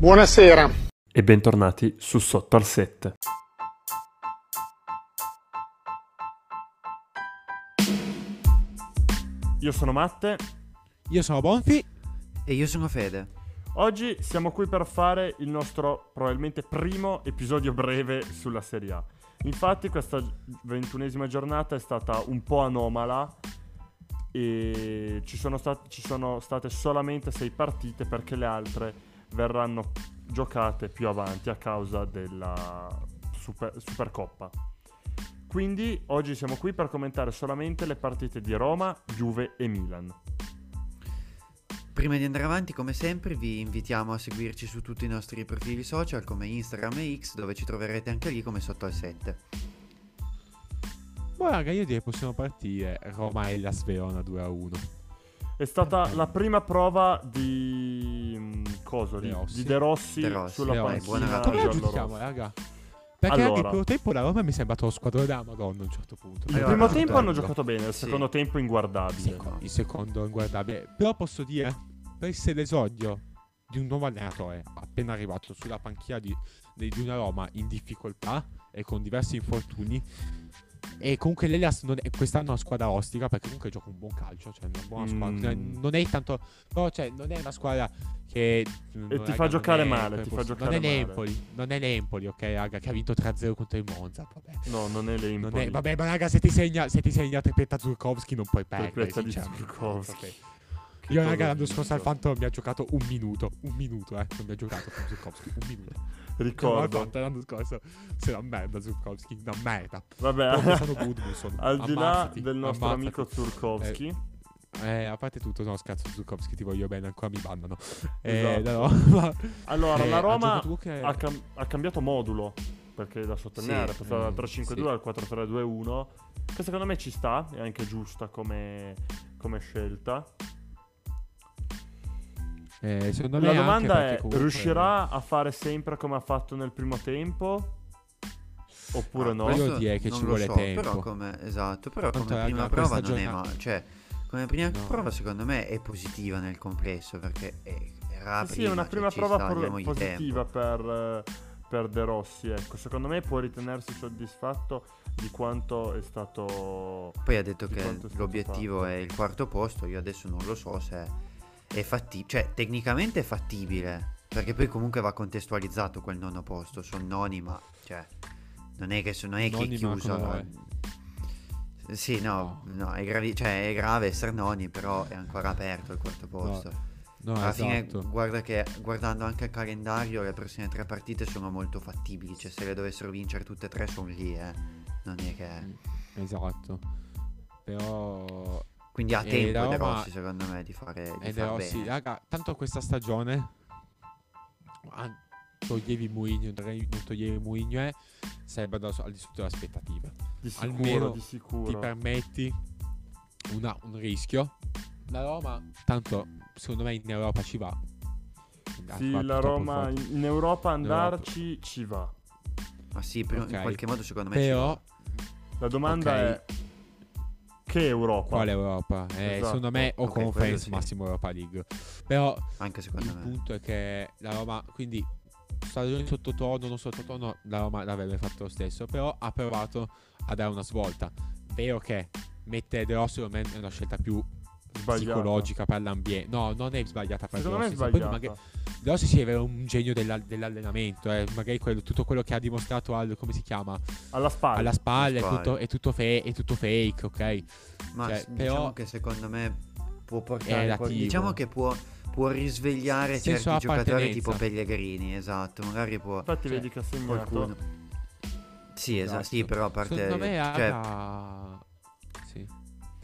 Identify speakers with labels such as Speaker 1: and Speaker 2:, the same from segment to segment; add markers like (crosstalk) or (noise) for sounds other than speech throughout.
Speaker 1: Buonasera.
Speaker 2: E bentornati su Sotto al 7. Io sono Matte.
Speaker 3: Io sono Bonfi.
Speaker 4: E io sono Fede.
Speaker 2: Oggi siamo qui per fare il nostro probabilmente primo episodio breve sulla Serie A. Infatti questa ventunesima giornata è stata un po' anomala e ci sono, stat- ci sono state solamente sei partite perché le altre verranno giocate più avanti a causa della Super- Supercoppa. Quindi oggi siamo qui per commentare solamente le partite di Roma, Juve e Milan.
Speaker 4: Prima di andare avanti, come sempre, vi invitiamo a seguirci su tutti i nostri profili social come Instagram e X, dove ci troverete anche lì come sotto al 7.
Speaker 3: Boh, raga, io direi possiamo partire. Roma e la Sverona 2 a 1.
Speaker 2: È stata la prima prova di. Cosa?
Speaker 3: De
Speaker 2: Di,
Speaker 3: Rossi.
Speaker 2: di De Rossi,
Speaker 4: De Rossi,
Speaker 2: sulla
Speaker 3: De Rossi.
Speaker 2: panchina
Speaker 4: buona
Speaker 3: Come la
Speaker 4: Giallo
Speaker 3: giudichiamo, raga? Perché anche
Speaker 2: Allora.
Speaker 3: il primo tempo la Roma mi è sembrato lo squadrone della Madonna a un certo punto.
Speaker 2: Il primo
Speaker 4: tutto
Speaker 2: tempo hanno giocato bene, il
Speaker 4: Sì.
Speaker 2: secondo tempo inguardabile.
Speaker 3: Il secondo è inguardabile. Però posso dire, per essere l'esordio di un nuovo allenatore appena arrivato sulla panchina di- di una Roma in difficoltà e con diversi infortuni. E comunque l'Elias non è, quest'anno è una squadra ostica perché comunque gioca un buon calcio, cioè una buona squadra.
Speaker 2: Mm.
Speaker 3: Cioè, Non è tanto. Però cioè, non è una squadra che.
Speaker 2: E ti fa giocare male, ti fa giocare
Speaker 3: non è. L'Empoli, non è l'Empoli, ok, raga, che ha vinto 3-0 contro il Monza. Vabbè.
Speaker 2: No, non è
Speaker 3: Non
Speaker 2: l'Empoli.
Speaker 3: è, vabbè, ma raga, se ti segna, se ti segna Tripletta Zurkowski non puoi perdere.
Speaker 2: Tripletta di
Speaker 3: sinceramente.
Speaker 2: Zurkowski. Che
Speaker 3: Io, raga, l'anno scorso al Phantom mi ha giocato un minuto. Un minuto, eh. Non mi ha giocato con Zurkowski. Un minuto.
Speaker 2: Ricordo.
Speaker 3: al Phantom l'anno scorso. Sei una merda, Zurkowski. Una merda.
Speaker 2: Vabbè,
Speaker 3: sono Goodmanson. (laughs)
Speaker 2: al di là del nostro
Speaker 3: ammazzati.
Speaker 2: amico Zurkowski,
Speaker 3: Eh, a parte tutto, no, scherzo, Zurkowski, ti voglio bene, ancora mi bannano. Eh,
Speaker 2: Esatto.
Speaker 3: no, (laughs) ma-
Speaker 2: allora
Speaker 3: eh,
Speaker 2: la Roma
Speaker 3: comunque-
Speaker 2: ha, cam- ha cambiato modulo. Perché da sottolineare,
Speaker 4: Sì.
Speaker 2: passata dal
Speaker 3: Mm,
Speaker 2: 3-5-2
Speaker 3: sì.
Speaker 2: al 4-3-2-1. Che secondo me ci sta, è anche giusta come, come scelta.
Speaker 3: Eh, secondo me
Speaker 2: La
Speaker 3: anche
Speaker 2: domanda è:
Speaker 3: comunque-
Speaker 2: riuscirà a fare sempre come ha fatto nel primo tempo? Oppure
Speaker 4: Ah,
Speaker 2: no?
Speaker 3: questo direi che
Speaker 4: non
Speaker 3: ci
Speaker 4: lo
Speaker 3: vuole
Speaker 4: so,
Speaker 3: tempo.
Speaker 4: Però come, esatto, però
Speaker 3: Tanto,
Speaker 4: come prima prova non è
Speaker 3: giornata-
Speaker 4: male. Cioè, come prima
Speaker 3: No.
Speaker 4: prova secondo me è positiva nel complesso perché è, era
Speaker 2: Sì,
Speaker 4: prima,
Speaker 2: è una
Speaker 4: cioè,
Speaker 2: prima prova
Speaker 4: sta,
Speaker 2: pro-
Speaker 4: diamogli
Speaker 2: positiva per, per De Rossi. Ecco, secondo me può ritenersi soddisfatto di quanto è stato.
Speaker 4: Poi ha detto che
Speaker 2: quanto è
Speaker 4: l'obiettivo
Speaker 2: fatto.
Speaker 4: è il quarto posto, io adesso non lo so se è fattibile, cioè tecnicamente è fattibile, perché poi comunque va contestualizzato quel nono posto, sono noni ma cioè non è che, non è che è chiuso.
Speaker 3: come
Speaker 4: Sì, no, no, è, gravi- cioè, è grave essere noni, però è ancora aperto il quarto posto.
Speaker 3: No,
Speaker 4: Alla fine,
Speaker 3: esatto.
Speaker 4: guarda che guardando anche il calendario, le prossime tre partite sono molto fattibili. Cioè, se le dovessero vincere tutte e tre, sono lì, eh. Non è che.
Speaker 3: Esatto. Però
Speaker 4: Quindi ha tempo De
Speaker 3: Roma-
Speaker 4: Rossi, secondo me, di fare, di
Speaker 3: sì,
Speaker 4: bene.
Speaker 3: raga, tanto questa stagione ah, toglievi Mourinho, non toglievi Mourinho e sarebbe andato al di sotto delle aspettative.
Speaker 2: Di sicuro,
Speaker 3: Almeno
Speaker 2: di sicuro.
Speaker 3: Ti permetti una- un rischio. La Roma, tanto secondo me in Europa ci va.
Speaker 2: Sì, la Roma in in Europa andarci ci va.
Speaker 4: Ma sì, però
Speaker 3: Ok.
Speaker 4: in qualche modo, secondo me. ci
Speaker 3: Però
Speaker 4: va.
Speaker 2: La domanda
Speaker 3: Ok.
Speaker 2: è: che Europa?
Speaker 3: quale Europa? Eh,
Speaker 2: Esatto.
Speaker 3: Secondo me o
Speaker 4: Ok, quello
Speaker 3: Conference
Speaker 4: sì.
Speaker 3: massimo Europa League. Però
Speaker 4: Anche secondo
Speaker 3: il
Speaker 4: me.
Speaker 3: punto è che la Roma, quindi stagione sottotono, non sottotono, la Roma l'avrebbe fatto lo stesso, però ha provato a dare una svolta. Vero che mettere De Rossi secondo me è una scelta più
Speaker 2: Sbagliata.
Speaker 3: psicologica per l'ambiente. No, non è sbagliata per
Speaker 2: Secondo me è
Speaker 3: Rossi.
Speaker 2: Sbagliata.
Speaker 3: magari- Rossi si è un genio della- dell'allenamento, eh. magari quello- tutto quello che ha dimostrato al, come si chiama,
Speaker 2: Alla spalla.
Speaker 3: alla spalla è tutto, è tutto fe- è tutto fake, ok?
Speaker 4: Ma
Speaker 3: cioè,
Speaker 4: s-
Speaker 3: però-
Speaker 4: diciamo che secondo me può portare.
Speaker 3: relativo.
Speaker 4: Diciamo che può, può risvegliare
Speaker 3: Senso
Speaker 4: certi giocatori tipo Pellegrini. Esatto, magari può.
Speaker 2: Infatti,
Speaker 3: Cioè,
Speaker 2: vedi che ha segnato.
Speaker 4: Qualcuno. Sì, esatto, sì, però a parte.
Speaker 3: Secondo me
Speaker 4: cioè,
Speaker 3: raga, sì.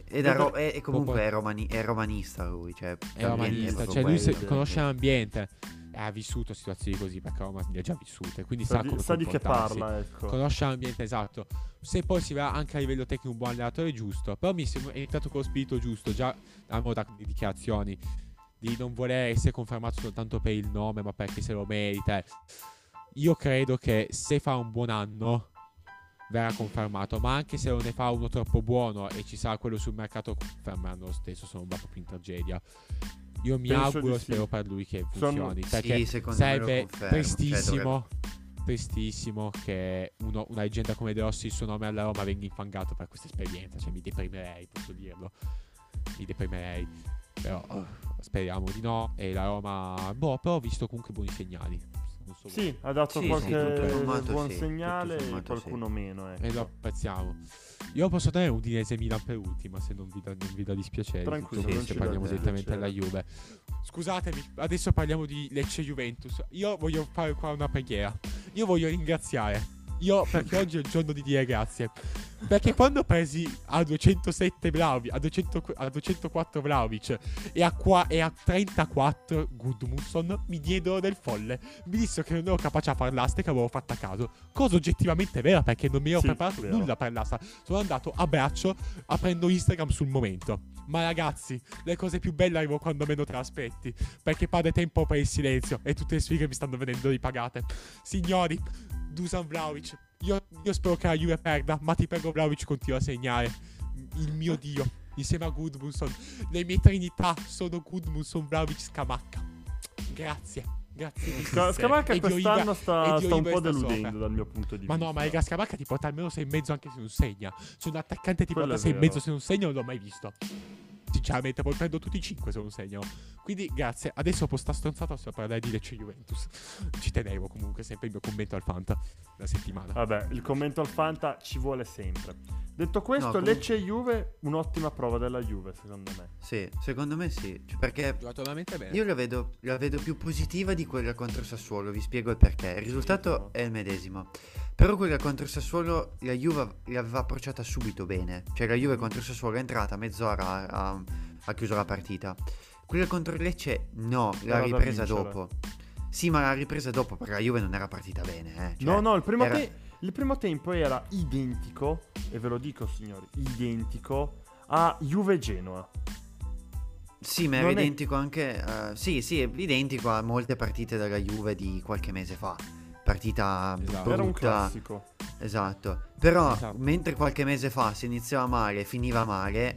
Speaker 4: È, ro- è- è comunque è, romani- è romanista lui. Cioè,
Speaker 3: È romanista,
Speaker 4: proprio
Speaker 3: cioè lui se- conosce l'ambiente e ha vissuto situazioni così perché Roma le ha già vissute, quindi sa,
Speaker 2: Sa di,
Speaker 3: come
Speaker 2: sa di che parla, ecco.
Speaker 3: Conosce l'ambiente esatto. Se poi si va anche a livello tecnico un buon allenatore giusto, però mi sembra è entrato con lo spirito giusto, già da di dichiarazioni di non voler essere confermato soltanto per il nome, ma perché se lo merita. Io credo che se fa un buon anno verrà confermato, ma anche se non ne fa uno troppo buono e ci sarà quello sul mercato, confermeranno lo stesso, se non va proprio in tragedia. Io mi
Speaker 2: Penso
Speaker 3: auguro,
Speaker 2: di sì.
Speaker 3: spero per lui che
Speaker 2: Sono-
Speaker 3: funzioni. perché
Speaker 4: Sì, secondo me lo
Speaker 3: sarebbe
Speaker 4: confermo, cioè,
Speaker 3: tristissimo. Tristissimo che uno- una leggenda come De Rossi, il suo nome alla Roma venga infangato per questa esperienza. Cioè, mi deprimerei, posso dirlo. Mi deprimerei. Però oh, speriamo di no. E la Roma, boh, però ho visto comunque buoni segnali. Voi.
Speaker 2: Sì, ha dato
Speaker 4: Sì, sì,
Speaker 2: qualche
Speaker 4: sommato
Speaker 2: buon
Speaker 4: sì,
Speaker 2: segnale e qualcuno meno.
Speaker 3: E lo
Speaker 2: Ecco.
Speaker 3: apprezziamo. Io posso tenere Udinese Milan per ultima, se non vi dà, non vi dà dispiacere.
Speaker 2: Tranquillo,
Speaker 3: questo
Speaker 4: ci
Speaker 3: parliamo direttamente alla
Speaker 2: dispiacere.
Speaker 3: Juve. Scusatemi, adesso parliamo di Lecce Juventus. Io voglio fare qua una preghiera. Io voglio ringraziare. Io perché oggi è il giorno di dire grazie. Perché quando presi a 207 Vlaovic, a, 200 a 204 Vlaovic e a, qua, e a 34 Gudmundsson, mi diedero del folle. Mi dissero che non ero capace a fare l'asta e che avevo fatta a caso. Cosa oggettivamente vera perché non mi ero
Speaker 2: Sì,
Speaker 3: preparato
Speaker 2: vero.
Speaker 3: nulla per l'asta. Sono andato a braccio aprendo Instagram sul momento. Ma ragazzi, le cose più belle arrivano quando meno te aspetti. Perché pare tempo per il silenzio e tutte le sfighe mi stanno venendo ripagate. Signori, Dusan Vlaovic, io, io spero che la Juve perda, ma ti prego Vlaovic continua a segnare. Il mio dio, insieme a Gudmundsson. Le mie trinità sono Gudmundsson, Vlaovic, Scamacca. Grazie, grazie.
Speaker 2: Sca-. Scamacca quest'anno sta, sta un po'
Speaker 3: sta sopra.
Speaker 2: deludendo dal mio punto di
Speaker 3: Ma
Speaker 2: vista.
Speaker 3: no, ma raga, Scamacca ti porta almeno 6 e mezzo anche se non segna. C'è un attaccante ti
Speaker 2: Quello
Speaker 3: porta
Speaker 2: è
Speaker 3: 6 e mezzo se non segna, non l'ho mai visto. Sinceramente, poi prendo tutti i 5 se non segno. Quindi, grazie. Adesso posta stronzata sto parlare di Lecce Juventus. Ci tenevo comunque, sempre il mio commento al Fanta la settimana.
Speaker 2: Vabbè, il commento al Fanta ci vuole sempre. Detto questo,
Speaker 4: No, comunque-
Speaker 2: Lecce Juve, un'ottima prova della Juve, secondo me.
Speaker 4: Sì, secondo me sì. Cioè, perché io la vedo, la vedo più positiva di quella contro Sassuolo. Vi spiego il perché. Il risultato è il medesimo. Però quella contro Sassuolo la Juve l'aveva approcciata subito bene. Cioè la Juve contro Sassuolo è entrata mezz'ora, ha, ha chiuso la partita. Quella contro il Lecce no, l'ha ripresa dopo. Sì, ma l'ha ripresa dopo perché la Juve non era partita bene. Eh. Cioè,
Speaker 2: no, no, il primo,
Speaker 4: era-
Speaker 2: te- il primo tempo era identico, e ve lo dico signori, identico a Juve-Genoa.
Speaker 4: Sì, ma era
Speaker 2: Non è-
Speaker 4: identico anche. eh, sì, sì, è identico a molte partite della Juve di qualche mese fa. Partita
Speaker 3: Esatto.
Speaker 2: Era un
Speaker 4: brutta.
Speaker 2: classico.
Speaker 4: Esatto. Però
Speaker 3: Esatto.
Speaker 4: mentre qualche mese fa si iniziava male, finiva male,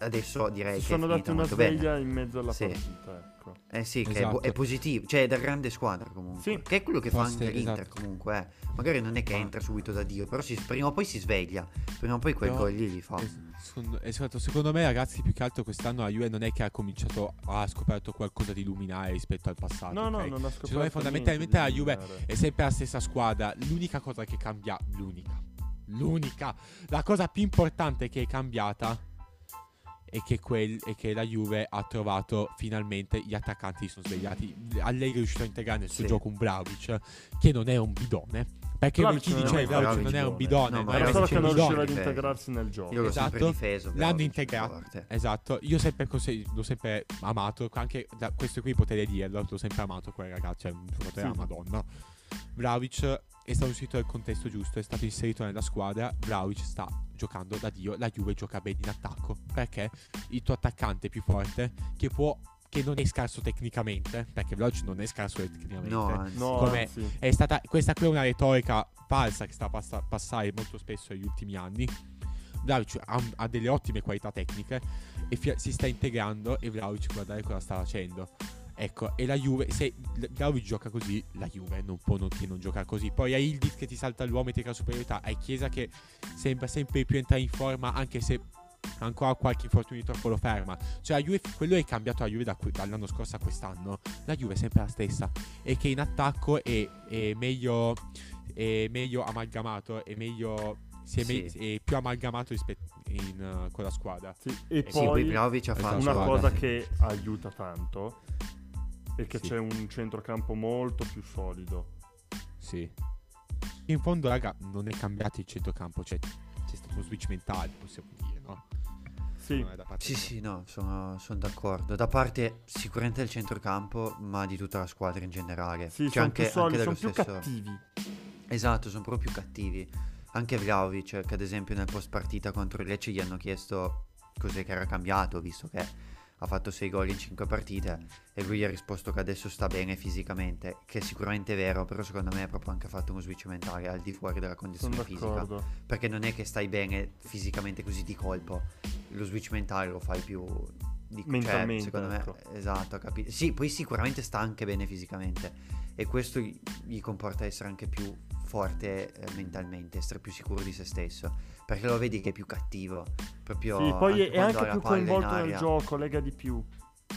Speaker 4: adesso direi
Speaker 2: Si
Speaker 4: che è
Speaker 2: sono dati una
Speaker 4: molto
Speaker 2: sveglia
Speaker 4: bene.
Speaker 2: in mezzo alla
Speaker 4: Sì.
Speaker 2: partita, ecco.
Speaker 4: Eh sì, che è, bu-
Speaker 3: Esatto.
Speaker 4: è positivo, cioè è da grande squadra comunque.
Speaker 2: Sì.
Speaker 4: Che è quello che fa
Speaker 3: Forse,
Speaker 4: anche l'Inter
Speaker 3: esatto.
Speaker 4: comunque. eh. Magari non è che entra subito da Dio, però si- prima o poi si sveglia. Prima o poi quel
Speaker 3: Però-
Speaker 4: gol lì li fa.
Speaker 3: Secondo, esatto, secondo me, ragazzi, più che altro quest'anno la Juve non è che ha cominciato ha scoperto qualcosa di luminare rispetto al passato.
Speaker 2: No, no,
Speaker 3: ok?
Speaker 2: non ha scoperto
Speaker 3: Secondo me, fondamentalmente, la Juve è sempre la stessa squadra. L'unica cosa che cambia, l'unica, l'unica, la cosa più importante che è cambiata è che, quel, è che la Juve ha trovato finalmente gli attaccanti si sono svegliati. Allegri è riuscito a integrare nel suo
Speaker 4: Sì.
Speaker 3: gioco un Vlaovic che non è un bidone. Perché
Speaker 2: Vlahovic
Speaker 3: chi
Speaker 2: non è
Speaker 3: dice
Speaker 2: un
Speaker 3: che Vlahovic
Speaker 4: bidone.
Speaker 3: non è un
Speaker 2: bidone.
Speaker 4: No, ma
Speaker 3: non
Speaker 2: Era
Speaker 3: è
Speaker 2: solo che non riusciva ad integrarsi nel gioco.
Speaker 4: Io l'ho
Speaker 3: Esatto.
Speaker 4: sempre difeso.
Speaker 3: L'hanno
Speaker 4: Vlahovic,
Speaker 3: integrato. Esatto, io sempre così, l'ho sempre amato, anche da questo qui potrei dirlo, l'ho sempre amato quel ragazzo, cioè un giocatore
Speaker 2: Sì.
Speaker 3: Madonna. Vlaovic è stato inserito nel contesto giusto, è stato inserito nella squadra, Vlaovic sta giocando da Dio, la Juve gioca bene in attacco, perché il tuo attaccante più forte, che può, che non è scarso tecnicamente, perché Vlaovic non è scarso tecnicamente,
Speaker 4: No, anzi.
Speaker 2: No,
Speaker 3: Come-
Speaker 2: anzi.
Speaker 3: è stata, questa qui è una retorica falsa che sta a passa- passare molto spesso negli ultimi anni. Vlaovic ha, ha delle ottime qualità tecniche e fi- si sta integrando e Vlaovic guardare cosa sta facendo. Ecco, e la Juve, se Vlaovic gioca così, la Juve non può non, che non giocare così. Poi hai Ildiz che ti salta l'uomo e ti crea superiorità, hai Chiesa che sembra sempre più entrare in forma anche se ancora qualche infortunio di troppo lo ferma. Cioè la Juve, quello è cambiato la Juve da dall'anno scorso a quest'anno. La Juve è sempre la stessa e che in attacco è, è meglio, è meglio amalgamato, è meglio si è, me-
Speaker 4: Sì.
Speaker 3: è più amalgamato rispetto in, uh, con la squadra.
Speaker 2: Sì, E
Speaker 3: Sì,
Speaker 4: poi
Speaker 2: poi
Speaker 4: ha
Speaker 3: Esatto,
Speaker 4: fatto
Speaker 2: una
Speaker 3: guarda.
Speaker 2: cosa che aiuta tanto è che
Speaker 3: Sì.
Speaker 2: c'è un centrocampo molto più solido.
Speaker 3: Sì. In fondo, raga, non è cambiato il centrocampo, cioè c'è stato uno switch mentale, possiamo dire, no?
Speaker 2: Sì,
Speaker 4: Sì, sì, no, sono, sono d'accordo. Da parte sicuramente del centrocampo, ma di tutta la squadra in generale.
Speaker 2: sì
Speaker 4: Cioè,
Speaker 2: sono
Speaker 4: anche,
Speaker 2: più solidi,
Speaker 4: anche
Speaker 2: sono più
Speaker 4: stesso-
Speaker 2: cattivi.
Speaker 4: Esatto, sono proprio più cattivi. Anche Vlaovic, che ad esempio nel post partita contro il Lecce gli hanno chiesto cos'è che era cambiato, visto che ha fatto 6 gol in 5 partite e lui ha risposto che adesso sta bene fisicamente, che è sicuramente vero, però secondo me ha proprio anche fatto uno switch mentale al di fuori della condizione fisica. Perché non è che stai bene fisicamente così di colpo, lo switch mentale lo fai più di,
Speaker 2: Mentalmente,
Speaker 4: cioè, secondo
Speaker 2: ecco.
Speaker 4: me, esatto, capi- Sì, poi sicuramente sta anche bene fisicamente e questo gli gli comporta essere anche più forte eh, mentalmente, essere più sicuro di se stesso, perché lo vedi che è più cattivo, proprio
Speaker 2: Sì, poi è- è anche più coinvolto nel gioco, lega di più.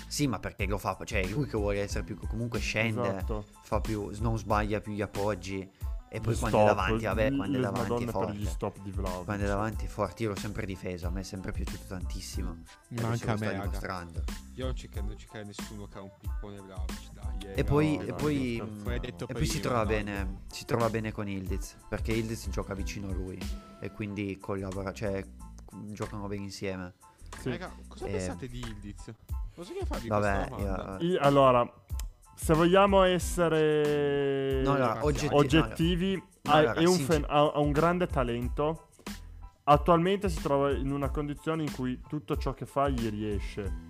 Speaker 4: Sì, ma perché lo fa, cioè è lui che vuole essere più comunque scende,
Speaker 2: Esatto.
Speaker 4: fa più non sbaglia più gli appoggi e poi quando è
Speaker 2: stop,
Speaker 4: davanti, vabbè, quando è davanti è
Speaker 2: Madonna per gli
Speaker 4: forte.
Speaker 2: stop di Vlaovic.
Speaker 4: Quando è davanti è forte, io l'ho sempre difeso, a me è sempre piaciuto tantissimo. E
Speaker 3: Manca a me,
Speaker 4: dimostrando.
Speaker 3: Io non ci credo, non ci credo nessuno che ha un pippone Vlaovic, dai. eh,
Speaker 4: E poi,
Speaker 2: no,
Speaker 4: e poi,
Speaker 3: hai detto
Speaker 4: e poi si trova bene, si trova bene con Ildiz, perché Ildiz gioca vicino a lui e quindi collabora, cioè giocano bene insieme.
Speaker 2: Sì.
Speaker 3: Raga, cosa
Speaker 4: Eh,
Speaker 3: pensate di Ildiz? Posso che farvi
Speaker 4: Vabbè, io-
Speaker 2: I- allora, se vogliamo essere
Speaker 4: No, allora,
Speaker 3: Ragazzi,
Speaker 4: oggetti-
Speaker 2: oggettivi,
Speaker 4: no,
Speaker 2: ha,
Speaker 4: allora,
Speaker 2: è un fen- ha, ha un grande talento. Attualmente si trova in una condizione in cui tutto ciò che fa gli riesce.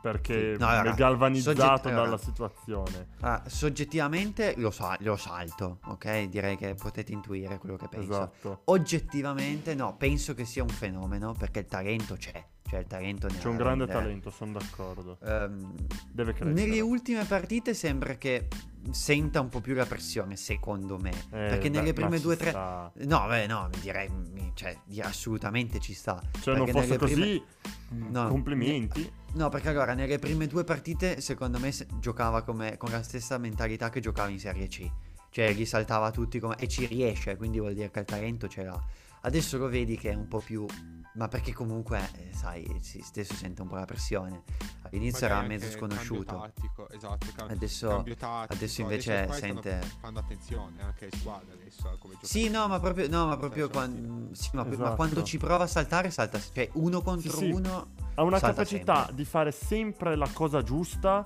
Speaker 2: Perché.
Speaker 4: No, allora,
Speaker 2: è galvanizzato
Speaker 4: sogget-
Speaker 2: dalla
Speaker 4: allora.
Speaker 2: situazione.
Speaker 4: Ah, soggettivamente lo, sa- lo salto, ok? Direi che potete intuire quello che penso.
Speaker 2: Esatto.
Speaker 4: Oggettivamente no, penso che sia un fenomeno perché il talento c'è, cioè il talento
Speaker 2: C'è un grande
Speaker 4: rende.
Speaker 2: talento, sono d'accordo.
Speaker 4: Ehm,
Speaker 2: Deve crescere.
Speaker 4: nelle ultime partite sembra che senta un po' più la pressione, secondo me.
Speaker 2: Eh,
Speaker 4: perché nelle prime due o tre...
Speaker 2: sta.
Speaker 4: No, beh, no, direi, cioè, assolutamente ci sta.
Speaker 2: Cioè, non fosse
Speaker 4: prime-
Speaker 2: così,
Speaker 4: No,
Speaker 2: complimenti.
Speaker 4: No, perché allora nelle prime due partite secondo me giocava come, con la stessa mentalità che giocava in Serie C. Cioè gli saltava tutti come... e ci riesce, quindi vuol dire che il talento ce l'ha. Adesso lo vedi che è un po' più... Ma perché comunque, eh, sai, si stesso sente un po' la pressione. All'inizio era mezzo
Speaker 3: cambio
Speaker 4: sconosciuto.
Speaker 3: tattico, esatto, cam-
Speaker 4: Adesso...
Speaker 3: cambio tattico,
Speaker 4: adesso invece
Speaker 3: stanno-
Speaker 4: sente-
Speaker 3: Fanno attenzione anche le squadre adesso a come giocare.
Speaker 4: Sì, no, ma proprio, no, ma proprio
Speaker 3: senso,
Speaker 4: quando, sì, ma, ma
Speaker 2: Esatto.
Speaker 4: quando ci prova a saltare, salta. Cioè, uno contro
Speaker 2: Sì, sì.
Speaker 4: uno.
Speaker 2: Ha una capacità
Speaker 4: sempre.
Speaker 2: di fare sempre la cosa giusta.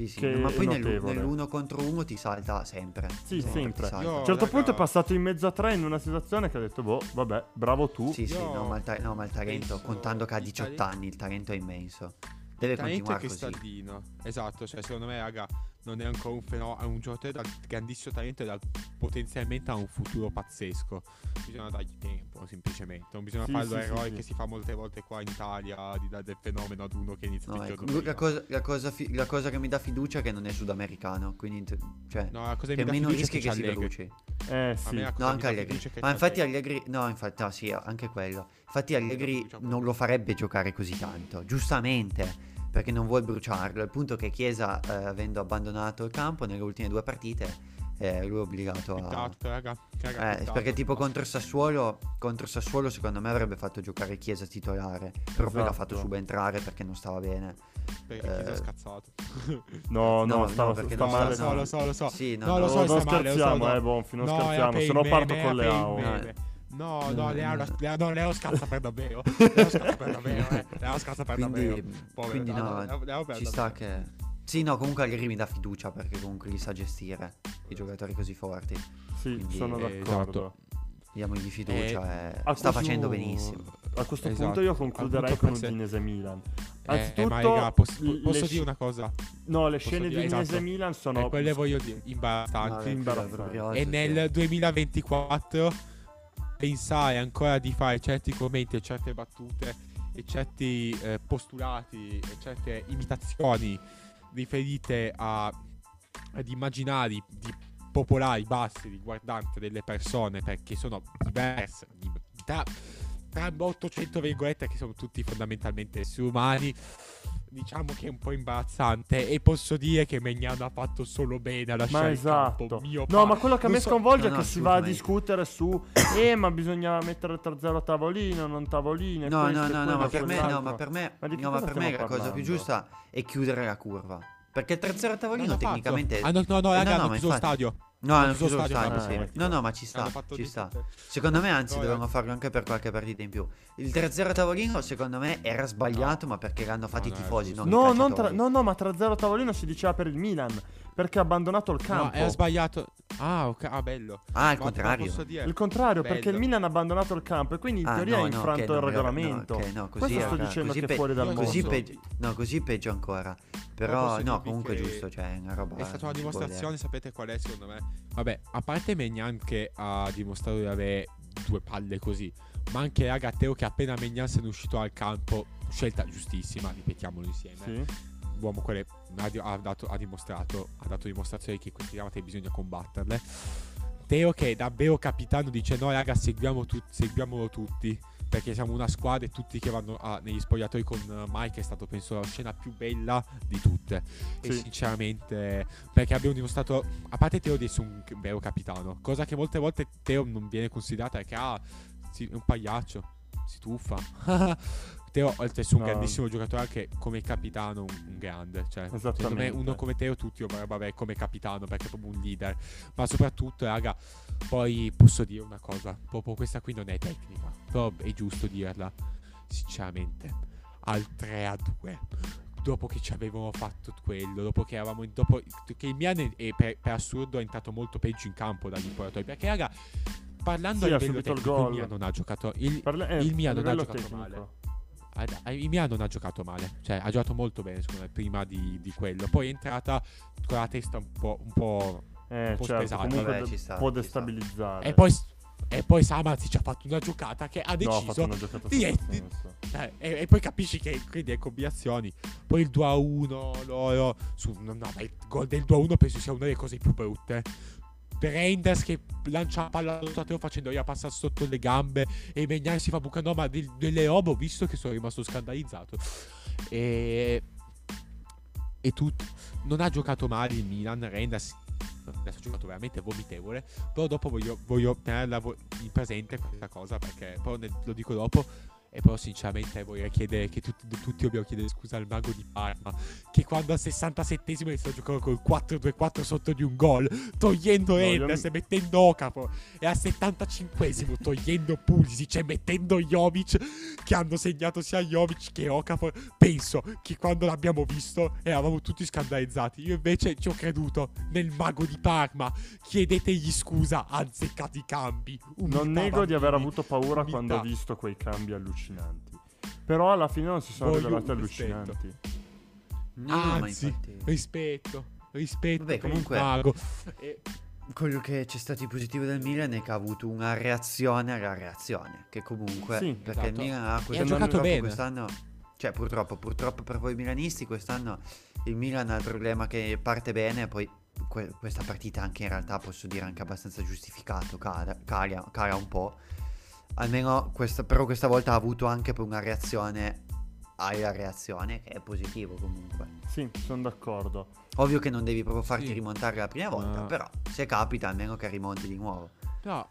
Speaker 4: Sì, sì,
Speaker 2: che
Speaker 4: ma poi nel-
Speaker 2: notevole.
Speaker 4: nell'uno contro uno ti salta sempre.
Speaker 2: Sì, sempre.
Speaker 4: ti salta.
Speaker 3: Io-
Speaker 2: A un certo
Speaker 3: raga-
Speaker 2: punto è passato in mezzo a tre in una situazione che ha detto, boh, vabbè, bravo tu.
Speaker 4: Sì, sì,
Speaker 3: Io
Speaker 4: no, ma il, ta- no, ma il talento,
Speaker 3: penso
Speaker 4: contando che ha
Speaker 3: il
Speaker 4: 18
Speaker 3: talento-
Speaker 4: anni, il talento è immenso. Deve
Speaker 3: talento
Speaker 4: continuare così.
Speaker 3: cristallino. Esatto, cioè secondo me, raga, non è ancora un fenomeno, è un giocatore dal grandissimo talento e dal potenzialmente ha un futuro pazzesco. Bisogna dargli tempo, semplicemente. Non bisogna
Speaker 2: Sì,
Speaker 3: fare
Speaker 2: sì,
Speaker 3: l'eroe
Speaker 2: sì,
Speaker 3: che
Speaker 2: sì.
Speaker 3: si fa molte volte qua in Italia di dare del fenomeno ad uno che inizia
Speaker 4: No,
Speaker 3: il
Speaker 4: ecco,
Speaker 3: giorno
Speaker 4: la, cosa, la, cosa fi- la cosa che mi dà fiducia è che non è sudamericano. Quindi, cioè,
Speaker 3: No, la cosa
Speaker 4: che
Speaker 3: che mi dà
Speaker 4: meno rischi
Speaker 3: che
Speaker 4: che si
Speaker 3: Allegri.
Speaker 2: Eh sì.
Speaker 4: No, anche Allegri.
Speaker 3: fiducia è che
Speaker 4: Ma infatti
Speaker 3: Allegri.
Speaker 4: No, infatti, no, sì, anche quello. Infatti Allegri non lo farebbe giocare così tanto, giustamente, perché non vuol bruciarlo. Il punto è che Chiesa, eh, avendo abbandonato il campo nelle ultime due partite, eh, lui è obbligato a...
Speaker 3: Raga,
Speaker 4: Eh, perché tipo contro Sassuolo, contro Sassuolo secondo me avrebbe fatto giocare Chiesa titolare, però poi l'ha
Speaker 2: Esatto.
Speaker 4: fatto subentrare perché non stava bene.
Speaker 3: Perché
Speaker 4: eh,
Speaker 3: è scazzato. (laughs)
Speaker 2: No, no,
Speaker 4: No,
Speaker 2: sta,
Speaker 4: no, perché
Speaker 2: sta male.
Speaker 3: lo so, lo so, lo so.
Speaker 4: Sì, no,
Speaker 3: No,
Speaker 4: no,
Speaker 3: lo
Speaker 2: No,
Speaker 3: so,
Speaker 2: non
Speaker 3: sta male, lo so,
Speaker 2: scherziamo,
Speaker 3: no.
Speaker 2: eh, Bonfi, non
Speaker 3: No,
Speaker 2: scherziamo, se no parto con le AO.
Speaker 3: No, no,
Speaker 4: No,
Speaker 3: Leo,
Speaker 4: no.
Speaker 3: Leo, no, Leo scazza per davvero. (laughs) Leo scazza per davvero, eh. Leo scazza per davvero.
Speaker 4: Quindi,
Speaker 3: Povero,
Speaker 4: quindi
Speaker 3: no,
Speaker 4: no,
Speaker 3: Leo- Leo
Speaker 4: ci sta
Speaker 3: davvero.
Speaker 4: che... Sì, no, comunque Allegri mi dà fiducia perché comunque li sa gestire i giocatori così forti.
Speaker 2: Sì,
Speaker 4: Quindi,
Speaker 2: sono
Speaker 3: eh,
Speaker 2: d'accordo.
Speaker 4: Diamogli fiducia e
Speaker 2: a
Speaker 4: sta facendo benissimo.
Speaker 2: A questo
Speaker 3: Esatto.
Speaker 2: punto io concluderei
Speaker 3: punto
Speaker 2: con
Speaker 3: se-
Speaker 2: Udinese Milan.
Speaker 3: Eh,
Speaker 2: Anzitutto,
Speaker 3: ma raga, posso,
Speaker 2: l-
Speaker 3: posso dire
Speaker 2: sc-
Speaker 3: una cosa?
Speaker 2: No, le
Speaker 3: Posso
Speaker 2: scene di
Speaker 3: dire-
Speaker 2: Udinese
Speaker 3: esatto.
Speaker 2: Milan
Speaker 3: E
Speaker 2: sono
Speaker 3: quelle voglio dire, imbarazzanti.
Speaker 4: Proprio
Speaker 3: E nel
Speaker 4: sì.
Speaker 3: 2024 pensare ancora di fare certi commenti e certe battute e certi eh, postulati e certe imitazioni riferite a, ad immaginari di popolari bassi riguardanti delle persone perché sono diverse di- tra 800 virgolette che sono tutti fondamentalmente esseri umani diciamo che è un po' imbarazzante e posso dire che Megnano ha fatto solo bene a lasciare
Speaker 2: Ma
Speaker 3: il campo
Speaker 2: esatto.
Speaker 3: mio
Speaker 2: No,
Speaker 3: pa-
Speaker 2: ma quello che a me
Speaker 3: so-
Speaker 2: sconvolge
Speaker 4: no,
Speaker 2: è
Speaker 4: no,
Speaker 2: che si va a discutere su Eh, ma bisognava mettere il 3-0 a tavolino, non tavolino.
Speaker 4: No,
Speaker 2: questo
Speaker 4: no, no, no, ma per me, no, ma per me,
Speaker 2: Ma
Speaker 4: no, ma per me la cosa più giusta è chiudere la curva. Perché il 3-0 a tavolino tecnicamente...
Speaker 3: fatto. Ah, no, no, no,
Speaker 4: Eh,
Speaker 3: raga,
Speaker 4: no, no,
Speaker 3: hanno
Speaker 4: ma
Speaker 3: chiuso lo
Speaker 4: infatti-
Speaker 3: stadio.
Speaker 4: No, hanno chiuso lo
Speaker 3: stadio,
Speaker 4: stadio, sì. No, no, ma ci sta, ci sta.
Speaker 3: tutte.
Speaker 4: Secondo me, anzi,
Speaker 3: No,
Speaker 4: dovevano
Speaker 3: ragazzi.
Speaker 4: farlo anche per qualche partita in più. Il 3-0 a tavolino, secondo me, era sbagliato, ma perché l'hanno fatto
Speaker 3: No,
Speaker 4: i
Speaker 3: no,
Speaker 4: tifosi,
Speaker 2: No, non tra- no, no, ma 3-0 a tavolino si diceva per il Milan. Perché ha abbandonato il campo.
Speaker 3: No, era sbagliato. Ah, ok, ah, bello.
Speaker 4: Ah, il
Speaker 3: Ma-
Speaker 4: contrario.
Speaker 3: ma posso dire?
Speaker 2: Il contrario,
Speaker 3: Bello.
Speaker 2: perché il Milan ha abbandonato il campo e quindi in
Speaker 4: Ah,
Speaker 2: teoria ha
Speaker 4: no,
Speaker 2: infranto
Speaker 4: ok,
Speaker 2: il
Speaker 4: no,
Speaker 2: regolamento.
Speaker 4: no, ok, no, così
Speaker 2: Questo sto
Speaker 4: era-
Speaker 2: dicendo
Speaker 4: così
Speaker 2: che
Speaker 4: pe-
Speaker 2: è fuori dal mondo.
Speaker 4: Così, peggio, no, così peggio ancora. Però, no, comunque è giusto, cioè, è una roba...
Speaker 3: È stata una dimostrazione, sapete qual è secondo me? Vabbè, a parte Megnan che ha dimostrato di avere due palle così, ma anche raga Teo che appena Megnan se ne è uscito al campo, scelta giustissima, ripetiamolo insieme.
Speaker 2: Sì.
Speaker 3: L'uomo quale ha, dato- ha dimostrato, ha dato dimostrazione che queste chiamate bisogna combatterle. Teo che è davvero capitano dice no raga seguiamo tut- seguiamolo tutti perché siamo una squadra e tutti che vanno a- negli spogliatoi con eh, Mike è stato penso la scena più bella di tutte e
Speaker 2: Sì.
Speaker 3: sinceramente perché abbiamo dimostrato a parte Teo di essere un vero capitano cosa che molte volte Teo non viene considerata perché ah, sì, è un pagliaccio si tuffa (laughs) Teo oltre essere un
Speaker 2: No.
Speaker 3: grandissimo giocatore anche come capitano un, un grande cioè secondo me uno come Teo tutti avere come capitano perché è proprio un leader ma soprattutto raga poi posso dire una cosa proprio questa qui non è tecnica però è giusto dirla sinceramente al 3 a 2 dopo che ci avevamo fatto quello dopo che eravamo dopo che il Milan è, è per, per assurdo è entrato molto peggio in campo dagli importatori perché raga parlando
Speaker 2: Sì,
Speaker 3: a livello tecnico il. Milan non ha giocato il,
Speaker 2: Per le- eh,
Speaker 3: il Milan non ha giocato
Speaker 2: tecnico.
Speaker 3: male Il Milan non ha giocato male, cioè ha giocato molto bene secondo me prima di, di quello. Poi è entrata con la testa un po', un po'
Speaker 2: Eh,
Speaker 3: un po'
Speaker 2: certo,
Speaker 3: spesata.
Speaker 2: comunque de-
Speaker 4: sta,
Speaker 2: può
Speaker 4: sta.
Speaker 2: destabilizzare.
Speaker 3: E poi, e poi Samarzi ci ha fatto una giocata che ha
Speaker 2: No, ha fatto
Speaker 3: deciso.
Speaker 2: una giocata
Speaker 3: di- di- eh, e, e poi capisci che quindi è combinazioni. Poi il 2 a 1 loro. Su, no, no, ma il gol del 2 a 1 penso sia una delle cose più brutte. Reinders che lancia la palla sotto a Teo facendo io passare sotto le gambe e Megnan si fa bucare. No, ma del- delle robe ho visto che sono rimasto scandalizzato. E. E tutto. Non ha giocato male il Milan. Reinders adesso ha giocato veramente vomitevole. Però dopo voglio, voglio tenerla in presente questa cosa perché poi ne- lo dico dopo. E però sinceramente vorrei chiedere che tutti, tutti dobbiamo chiedere scusa al mago di Parma che quando al 67esimo è stato giocare col 4-2-4 sotto di un gol togliendo
Speaker 2: No,
Speaker 3: Enders e mettendo Okafor e al 75esimo togliendo Pulisic e mettendo Jovic che hanno segnato sia Jovic che Okafor penso che quando l'abbiamo visto eravamo tutti scandalizzati io invece ci ho creduto nel mago di Parma chiedetegli scusa ha azzeccato i cambi
Speaker 2: Non
Speaker 3: Umiltà,
Speaker 2: nego di aver
Speaker 3: bambini.
Speaker 2: avuto paura
Speaker 3: Umiltà.
Speaker 2: quando ho visto quei cambi allucinanti. Però alla fine non si sono
Speaker 3: Voglio
Speaker 2: rivelati
Speaker 3: rispetto.
Speaker 2: allucinanti.
Speaker 3: Anzi,
Speaker 4: infatti
Speaker 3: rispetto, rispetto
Speaker 4: Vabbè, comunque-
Speaker 3: mago. E-
Speaker 4: quello che c'è stato di positivo del Milan è che ha avuto una reazione alla reazione, che comunque
Speaker 2: Sì,
Speaker 4: perché
Speaker 3: esatto.
Speaker 4: il Milan ha
Speaker 3: ha giocato
Speaker 4: purtroppo
Speaker 3: bene.
Speaker 4: quest'anno cioè purtroppo, purtroppo per voi milanisti quest'anno il Milan ha il problema che parte bene e poi que- questa partita anche in realtà posso dire anche abbastanza giustificato, cala, cala, cala un po'. Almeno questa, però questa volta ha avuto anche poi una reazione alla reazione che è positivo comunque.
Speaker 2: Sì, sono d'accordo.
Speaker 4: Ovvio che non devi proprio farti
Speaker 3: Sì.
Speaker 4: rimontare la prima volta,
Speaker 3: Ma-
Speaker 4: però se capita almeno che rimonti di nuovo.
Speaker 3: No,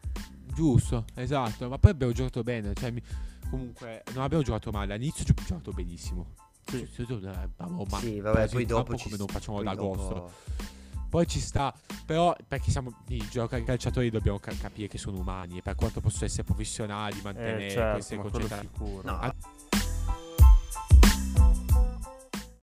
Speaker 3: giusto, esatto. Ma poi abbiamo giocato bene. Cioè, mi- comunque, non abbiamo giocato male. All'inizio ci abbiamo giocato benissimo.
Speaker 2: Sì.
Speaker 3: Sì, eh,
Speaker 4: vabbè, poi dopo ci
Speaker 3: come
Speaker 4: s-
Speaker 3: non facciamo
Speaker 4: poi
Speaker 3: ad agosto.
Speaker 4: dopo-
Speaker 3: Poi ci sta, però perché siamo i giocatori calciatori dobbiamo ca- capire che sono umani e per quanto possono essere professionali, mantenere
Speaker 2: Eh, certo,
Speaker 3: queste
Speaker 2: sicuro.
Speaker 4: No,
Speaker 3: Ah,